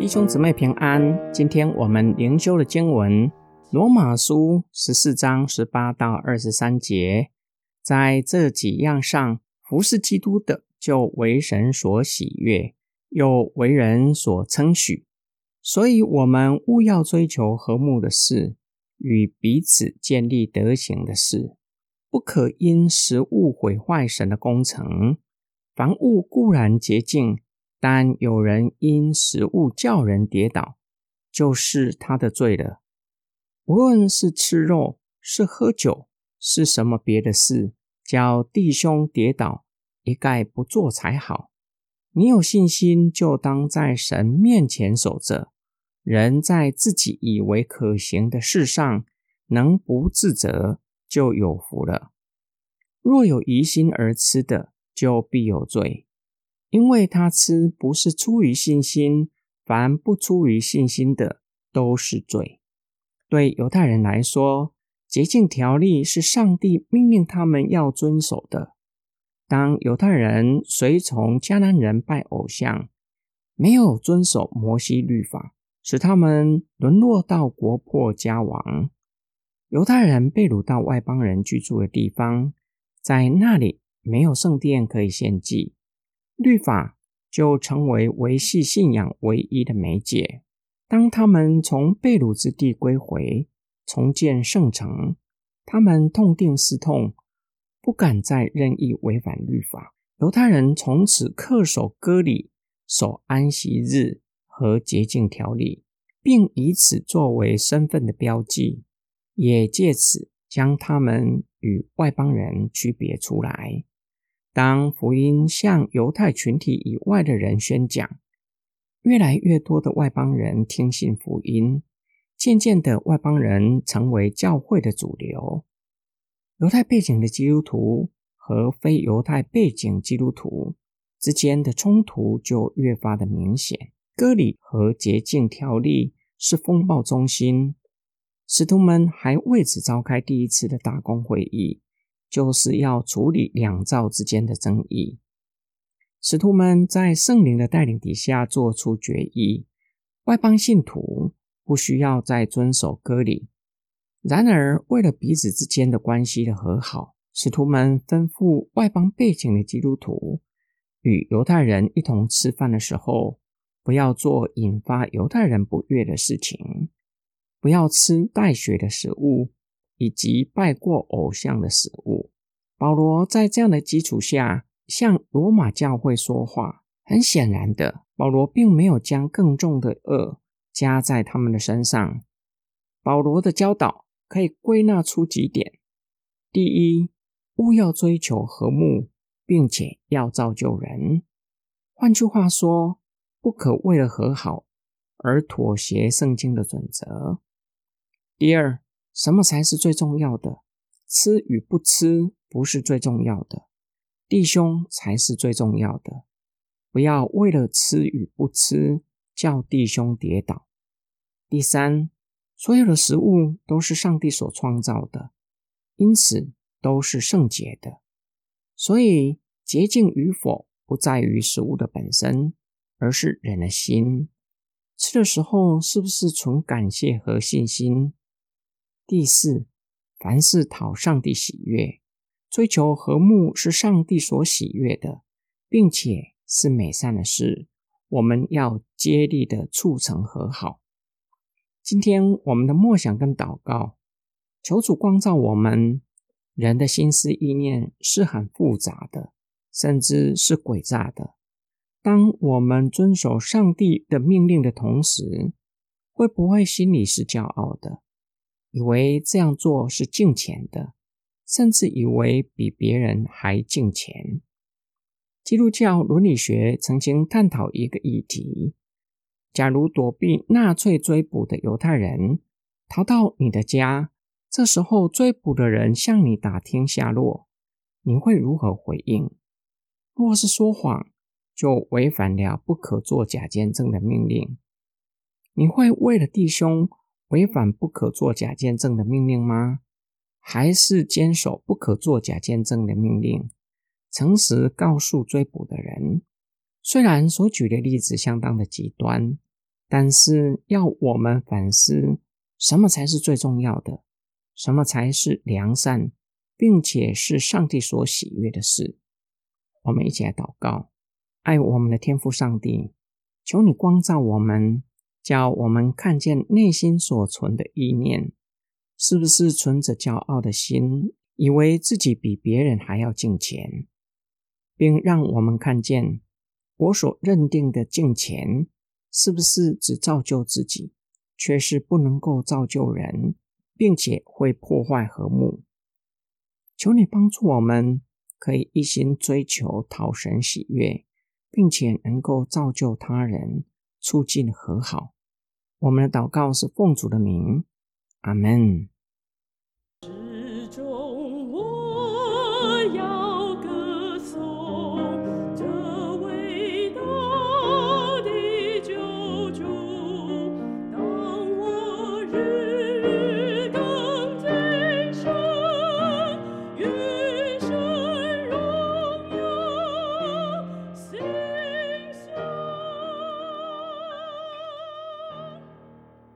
弟兄姊妹平安，今天我们灵修的经文《罗马书》十四章十八到二十三节，在这几样上，服侍基督的就为神所喜悦，又为人所称许。所以，我们务要追求和睦的事，与彼此建立德行的事，不可因食物毁坏神的工程。凡物固然洁净。但有人因食物叫人跌倒，就是他的罪了。无论是吃肉，是喝酒，是什么别的事，叫弟兄跌倒，一概不做才好。你有信心，就当在神面前守着。人在自己以为可行的事上，能不自责，就有福了。若有疑心而吃的，就必有罪。因为他吃不是出于信心，凡不出于信心的都是罪。对犹太人来说，洁净条例是上帝命令他们要遵守的。当犹太人随从迦南人拜偶像，没有遵守摩西律法，使他们沦落到国破家亡。犹太人被掳到外邦人居住的地方，在那里没有圣殿可以献祭。律法就成为维系信仰唯一的媒介。当他们从被掳之地归回，重建圣城，他们痛定思痛，不敢再任意违反律法。犹太人从此恪守割礼、守安息日和洁净条例，并以此作为身份的标记，也借此将他们与外邦人区别出来。当福音向犹太群体以外的人宣讲，越来越多的外邦人听信福音，渐渐的，外邦人成为教会的主流。犹太背景的基督徒和非犹太背景基督徒之间的冲突就越发的明显。割礼和洁净条例是风暴中心，使徒们还为此召开第一次的大公会议。就是要处理两造之间的争议。使徒们在圣灵的带领底下做出决议：外邦信徒不需要再遵守割礼。然而，为了彼此之间的关系的和好，使徒们吩咐外邦背景的基督徒与犹太人一同吃饭的时候，不要做引发犹太人不悦的事情，不要吃带血的食物。以及拜过偶像的食物，保罗在这样的基础下向罗马教会说话。很显然的，保罗并没有将更重的恶加在他们的身上。保罗的教导可以归纳出几点：第一，勿要追求和睦，并且要造就人。换句话说，不可为了和好而妥协圣经的准则。第二，什么才是最重要的？吃与不吃不是最重要的，弟兄才是最重要的。不要为了吃与不吃叫弟兄跌倒。第三，所有的食物都是上帝所创造的，因此都是圣洁的。所以洁净与否不在于食物的本身，而是人的心。吃的时候是不是存感谢和信心？第四，凡事讨上帝喜悦，追求和睦是上帝所喜悦的，并且是美善的事。我们要竭力的促成和好。今天我们的默想跟祷告，求主光照我们。人的心思意念是很复杂的，甚至是诡诈的。当我们遵守上帝的命令的同时，会不会心里是骄傲的？以为这样做是敬虔的，甚至以为比别人还敬虔。基督教伦理学曾经探讨一个议题：假如躲避纳粹追捕的犹太人逃到你的家，这时候追捕的人向你打听下落，你会如何回应？若是说谎，就违反了不可作假见证的命令。你会为了弟兄，违反不可作假见证的命令吗？还是坚守不可作假见证的命令？诚实告诉追捕的人，虽然所举的例子相当的极端，但是要我们反思，什么才是最重要的？什么才是良善，并且是上帝所喜悦的事？我们一起来祷告，爱我们的天父上帝，求你光照我们，叫我们看见内心所存的意念，是不是存着骄傲的心，以为自己比别人还要敬虔，并让我们看见我所认定的敬虔，是不是只造就自己，却是不能够造就人。并且会破坏和睦。求你帮助我们，可以一心追求讨神喜悦，并且能够造就他人，促进和好。我们的祷告是奉主的名，阿门。